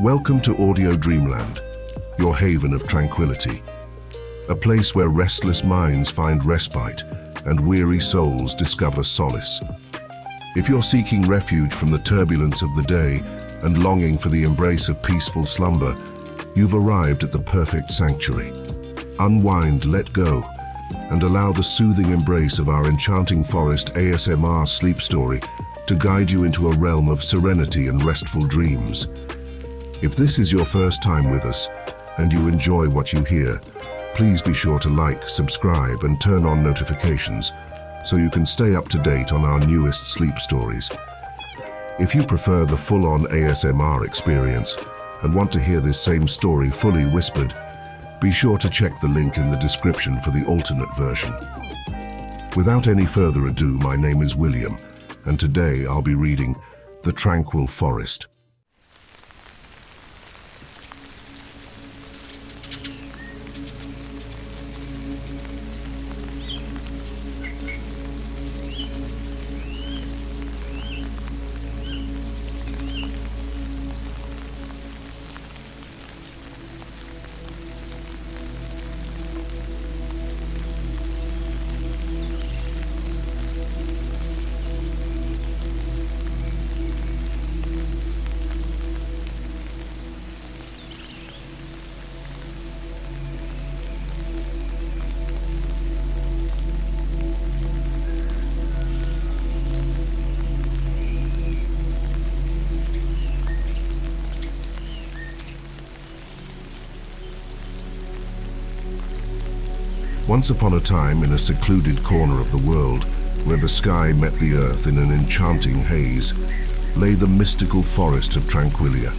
Welcome to Audio Dreamland, your haven of tranquility. A place where restless minds find respite and weary souls discover solace. If you're seeking refuge from the turbulence of the day and longing for the embrace of peaceful slumber, you've arrived at the perfect sanctuary. Unwind, let go, and allow the soothing embrace of our enchanting forest ASMR sleep story to guide you into a realm of serenity and restful dreams. If this is your first time with us and you enjoy what you hear, please be sure to like, subscribe and turn on notifications so you can stay up to date on our newest sleep stories. If you prefer the full-on ASMR experience and want to hear this same story fully whispered, be sure to check the link in the description for the alternate version. Without any further ado, my name is William, and today I'll be reading The Tranquil Forest. Once upon a time, in a secluded corner of the world, where the sky met the earth in an enchanting haze, lay the mystical forest of Tranquilia.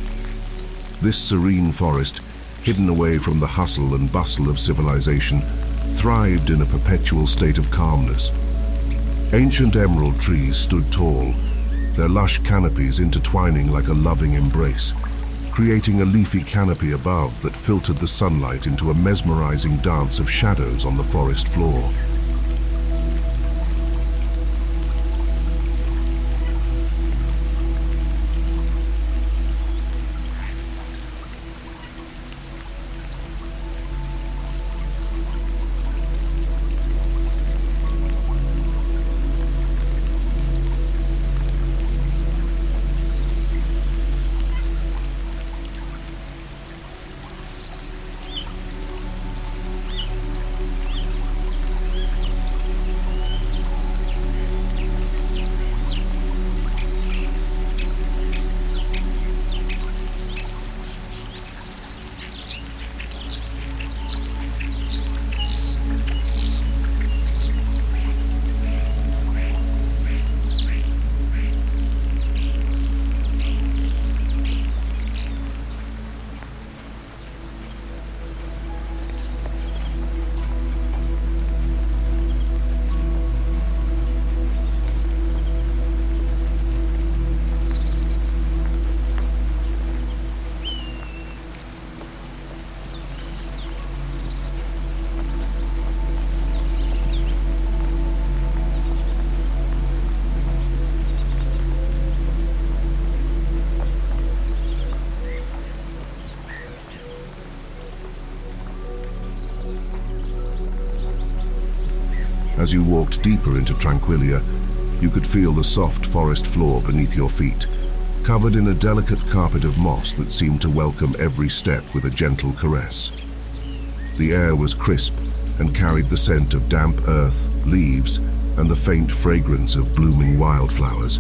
This serene forest, hidden away from the hustle and bustle of civilization, thrived in a perpetual state of calmness. Ancient emerald trees stood tall, their lush canopies intertwining like a loving embrace creating a leafy canopy above that filtered the sunlight into a mesmerizing dance of shadows on the forest floor. As you walked deeper into Tranquilia, you could feel the soft forest floor beneath your feet, covered in a delicate carpet of moss that seemed to welcome every step with a gentle caress. The air was crisp and carried the scent of damp earth, leaves, and the faint fragrance of blooming wildflowers.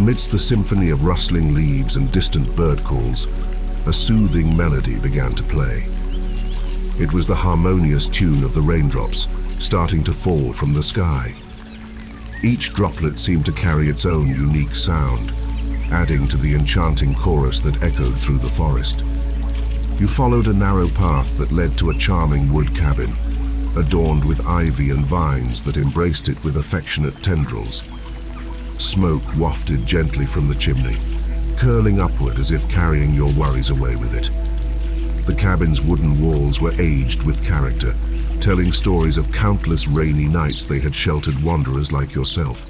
Amidst the symphony of rustling leaves and distant bird calls, a soothing melody began to play. It was the harmonious tune of the raindrops starting to fall from the sky. Each droplet seemed to carry its own unique sound, adding to the enchanting chorus that echoed through the forest. You followed a narrow path that led to a charming wood cabin, adorned with ivy and vines that embraced it with affectionate tendrils. Smoke wafted gently from the chimney, curling upward as if carrying your worries away with it. The cabin's wooden walls were aged with character, telling stories of countless rainy nights they had sheltered wanderers like yourself.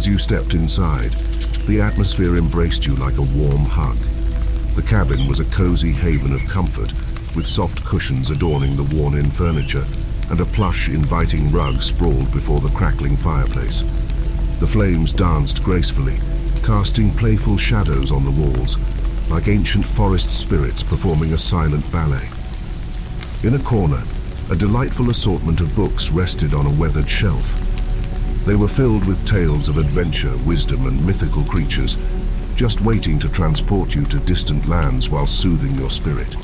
As you stepped inside, the atmosphere embraced you like a warm hug. The cabin was a cozy haven of comfort, with soft cushions adorning the worn-in furniture and a plush, inviting rug sprawled before the crackling fireplace. The flames danced gracefully, casting playful shadows on the walls, like ancient forest spirits performing a silent ballet. In a corner, a delightful assortment of books rested on a weathered shelf. They were filled with tales of adventure, wisdom, and mythical creatures, just waiting to transport you to distant lands while soothing your spirit.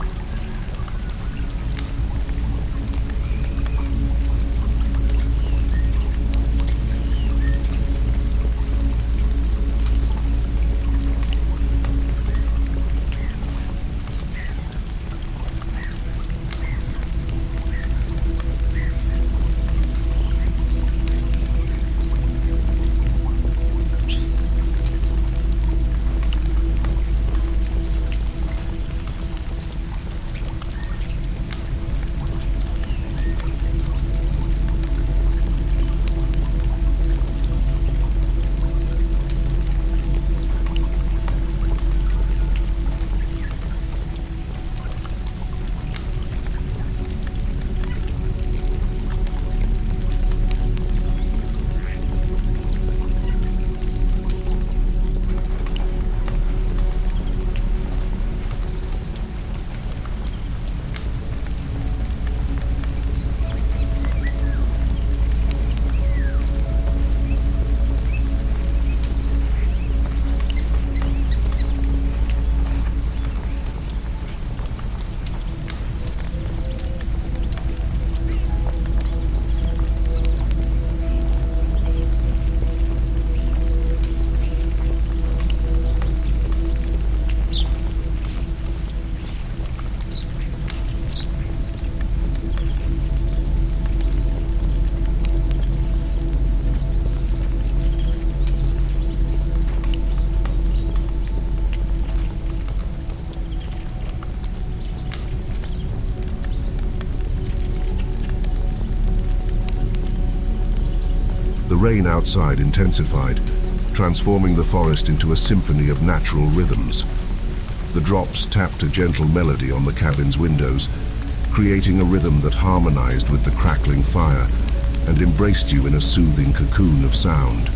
Rain outside intensified, transforming the forest into a symphony of natural rhythms. The drops tapped a gentle melody on the cabin's windows, creating a rhythm that harmonized with the crackling fire and embraced you in a soothing cocoon of sound.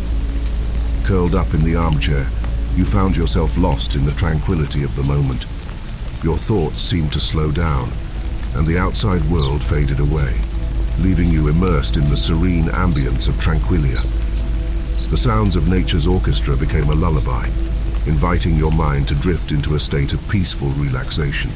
Curled up in the armchair, you found yourself lost in the tranquility of the moment. Your thoughts seemed to slow down, and the outside world faded away, leaving you immersed in the serene ambience of Tranquilia. The sounds of nature's orchestra became a lullaby, inviting your mind to drift into a state of peaceful relaxation.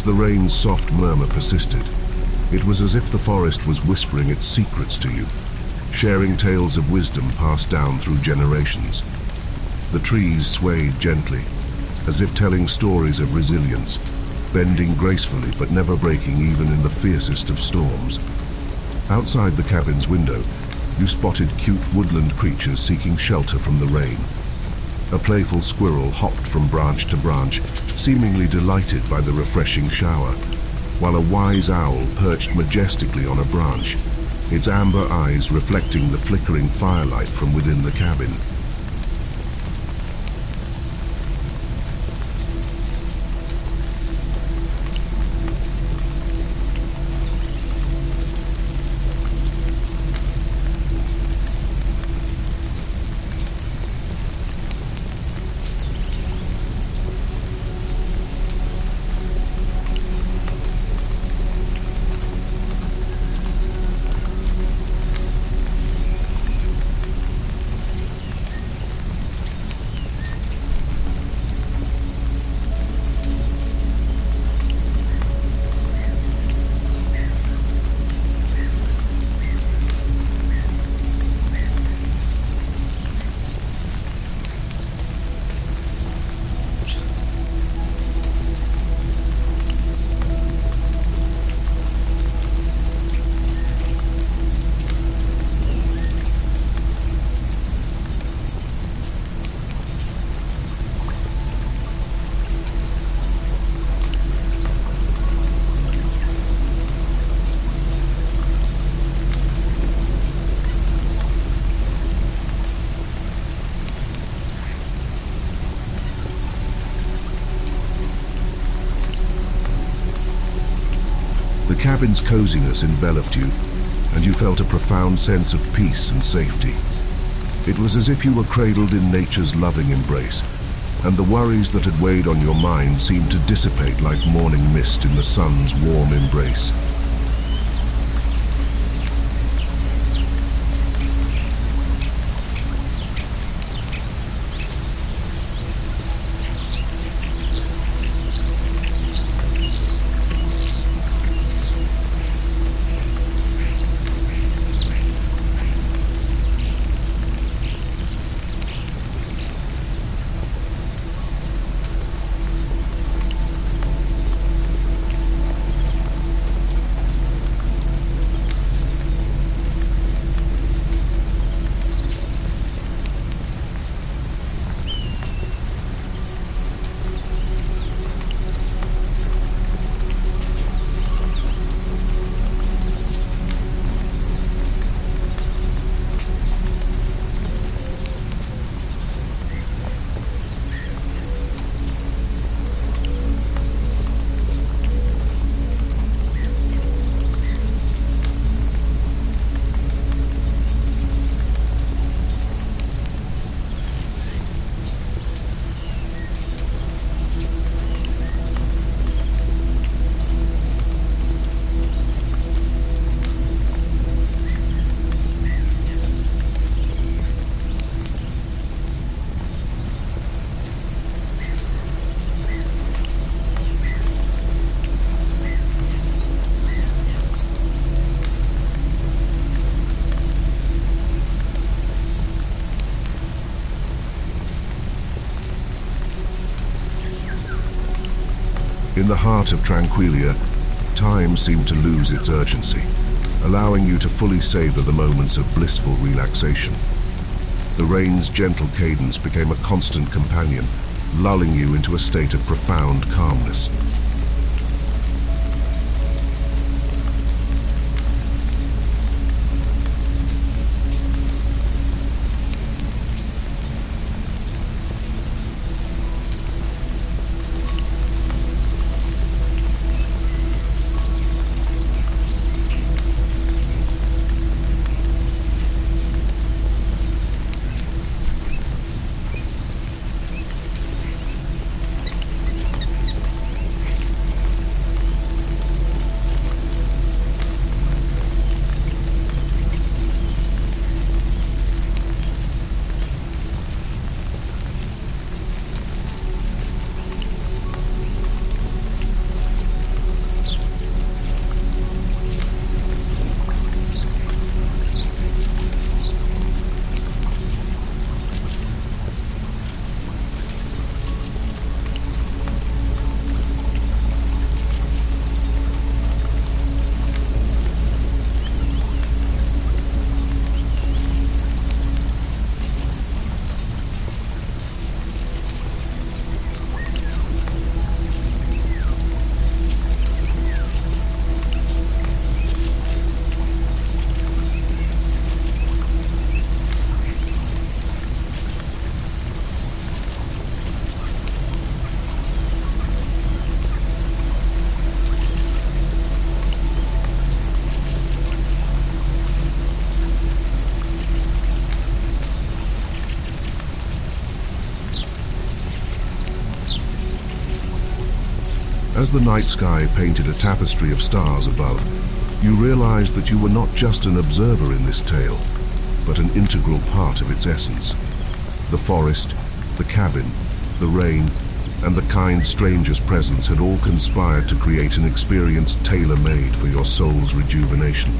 As the rain's soft murmur persisted, it was as if the forest was whispering its secrets to you, sharing tales of wisdom passed down through generations. The trees swayed gently, as if telling stories of resilience, bending gracefully but never breaking even in the fiercest of storms. Outside the cabin's window, you spotted cute woodland creatures seeking shelter from the rain. A playful squirrel hopped from branch to branch, seemingly delighted by the refreshing shower, while a wise owl perched majestically on a branch, its amber eyes reflecting the flickering firelight from within the cabin. The cabin's coziness enveloped you, and you felt a profound sense of peace and safety. It was as if you were cradled in nature's loving embrace, and the worries that had weighed on your mind seemed to dissipate like morning mist in the sun's warm embrace. In the heart of Tranquilia, time seemed to lose its urgency, allowing you to fully savor the moments of blissful relaxation. The rain's gentle cadence became a constant companion, lulling you into a state of profound calmness. As the night sky painted a tapestry of stars above, you realized that you were not just an observer in this tale, but an integral part of its essence. The forest, the cabin, the rain, and the kind stranger's presence had all conspired to create an experience tailor-made for your soul's rejuvenation.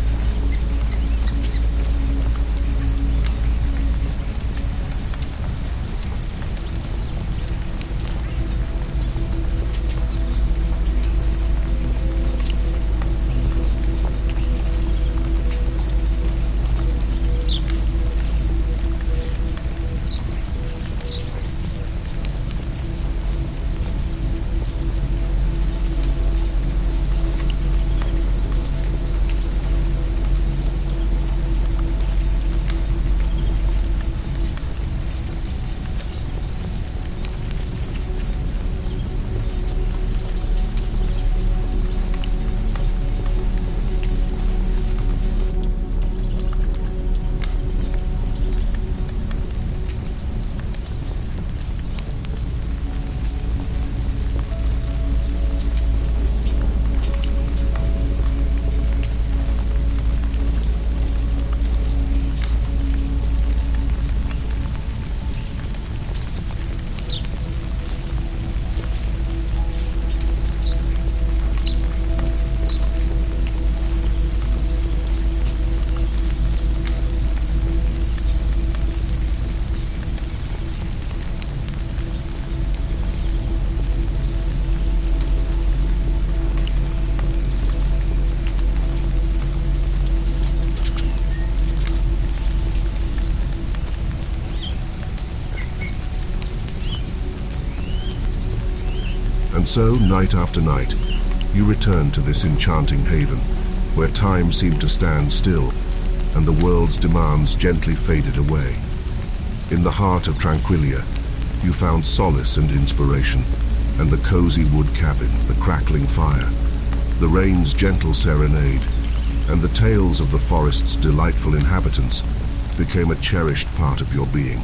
And so, night after night, you returned to this enchanting haven, where time seemed to stand still, and the world's demands gently faded away. In the heart of Tranquilia, you found solace and inspiration, and the cozy wood cabin, the crackling fire, the rain's gentle serenade, and the tales of the forest's delightful inhabitants became a cherished part of your being.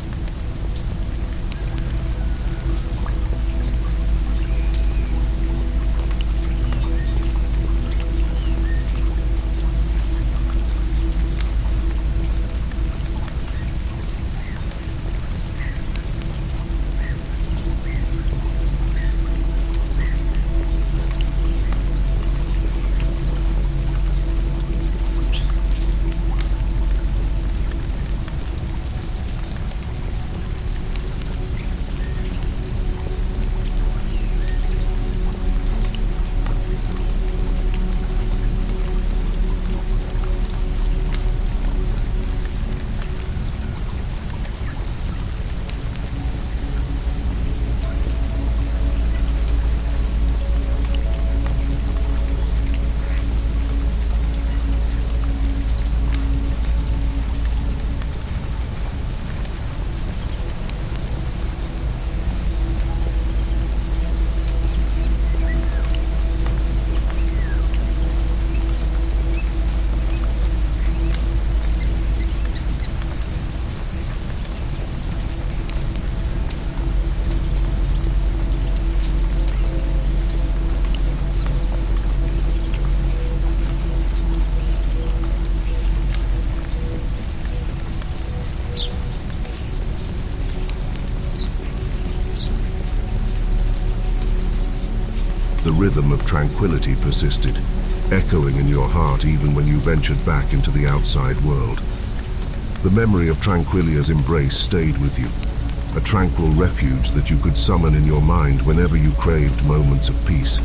Rhythm of tranquility persisted, echoing in your heart even when you ventured back into the outside world. The memory of Tranquilia's embrace stayed with you, a tranquil refuge that you could summon in your mind whenever you craved moments of peace.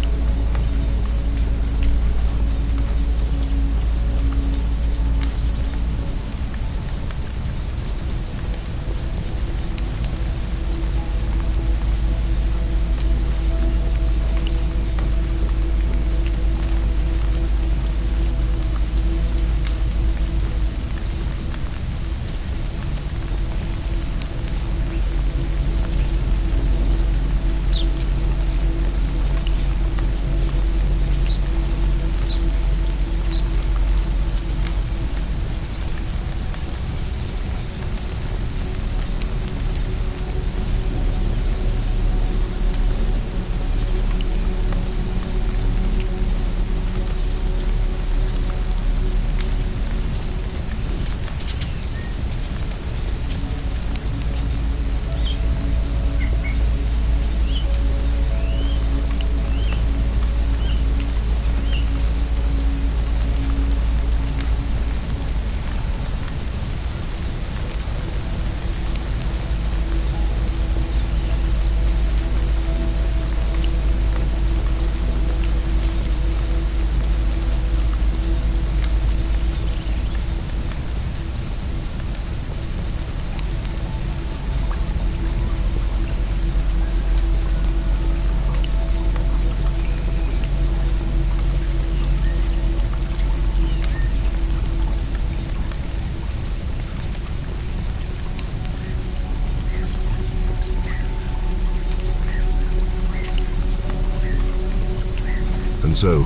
So,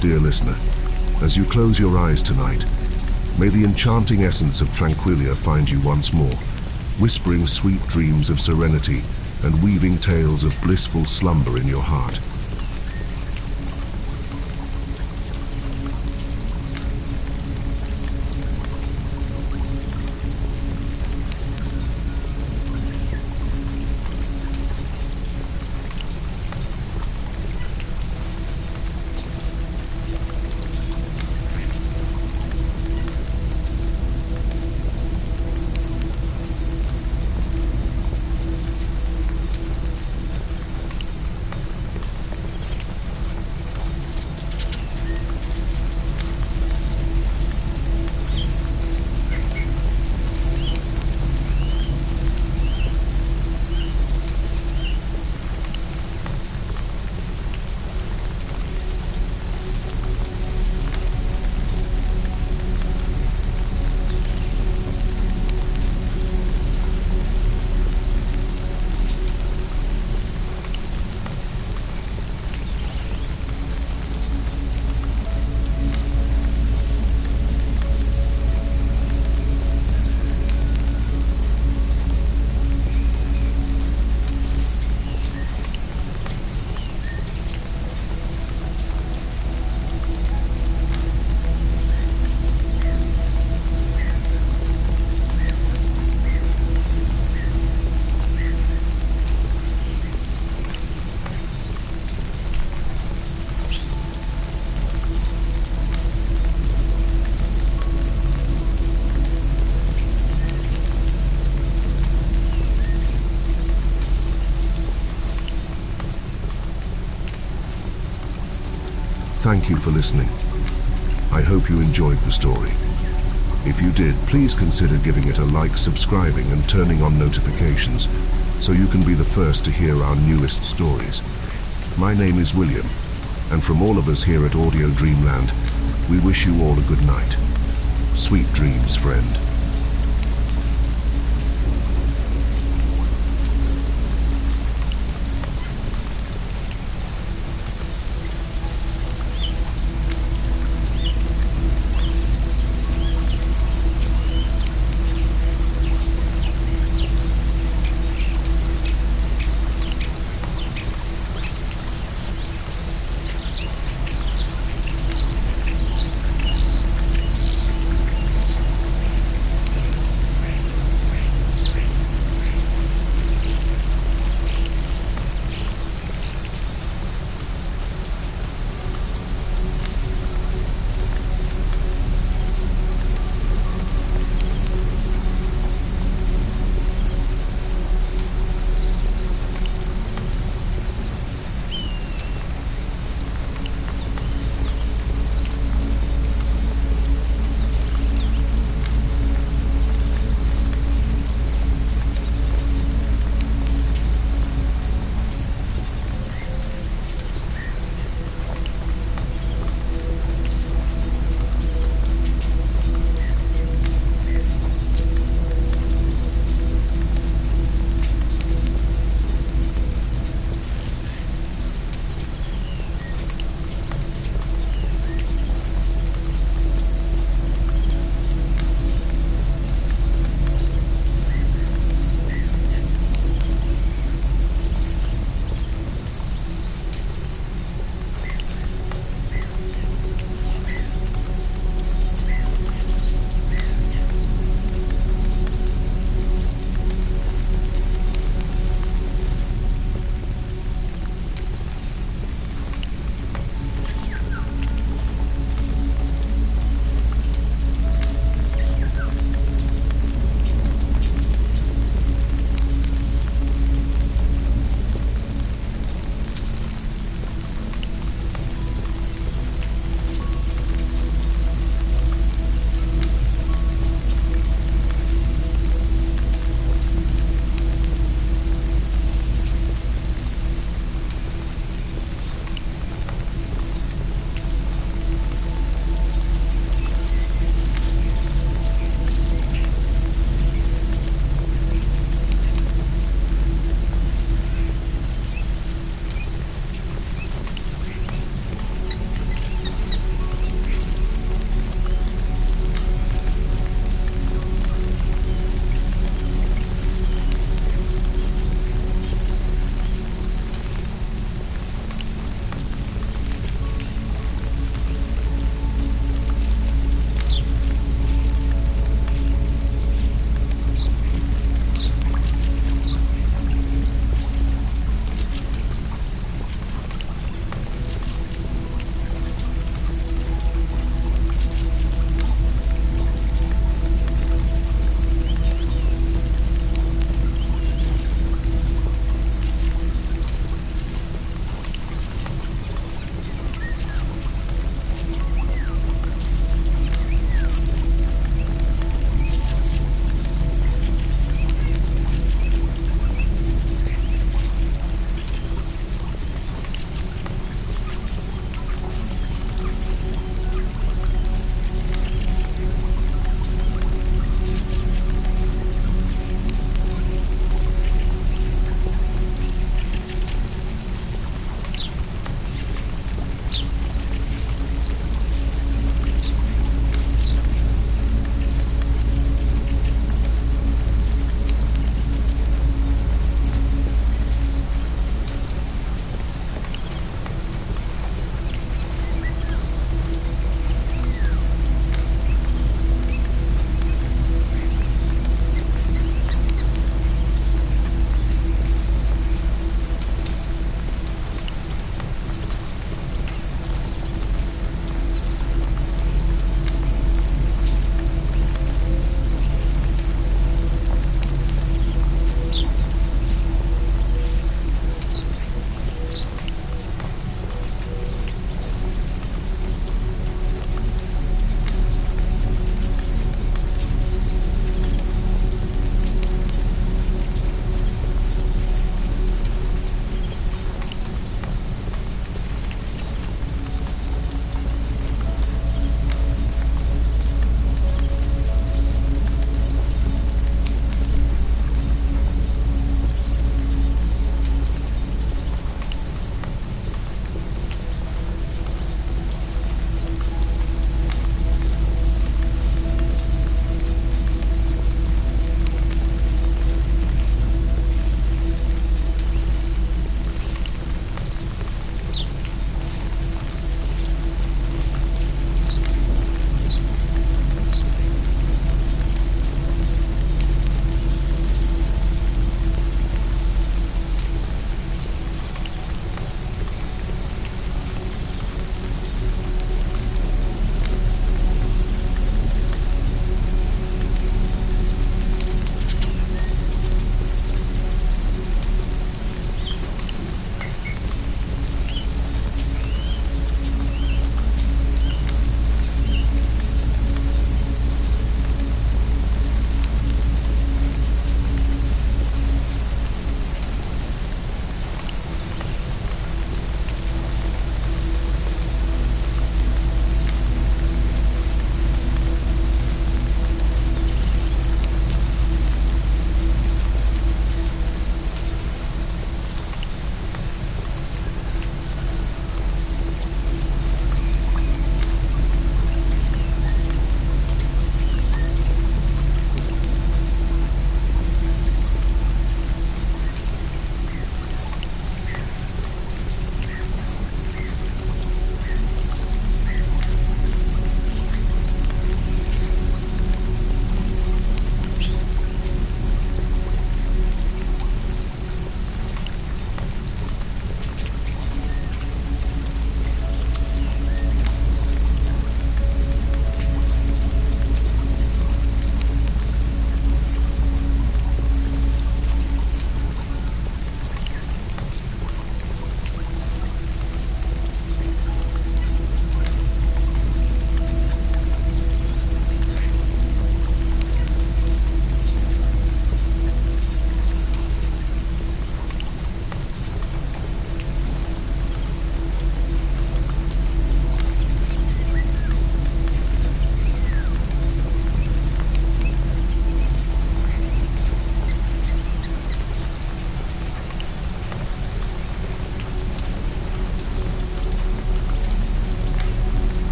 dear listener, as you close your eyes tonight, may the enchanting essence of Tranquilia find you once more, whispering sweet dreams of serenity and weaving tales of blissful slumber in your heart. Thank you for listening. I hope you enjoyed the story. If you did, please consider giving it a like, subscribing and turning on notifications so you can be the first to hear our newest stories. My name is William, and from all of us here at Audio Dreamland, we wish you all a good night. Sweet dreams, friend.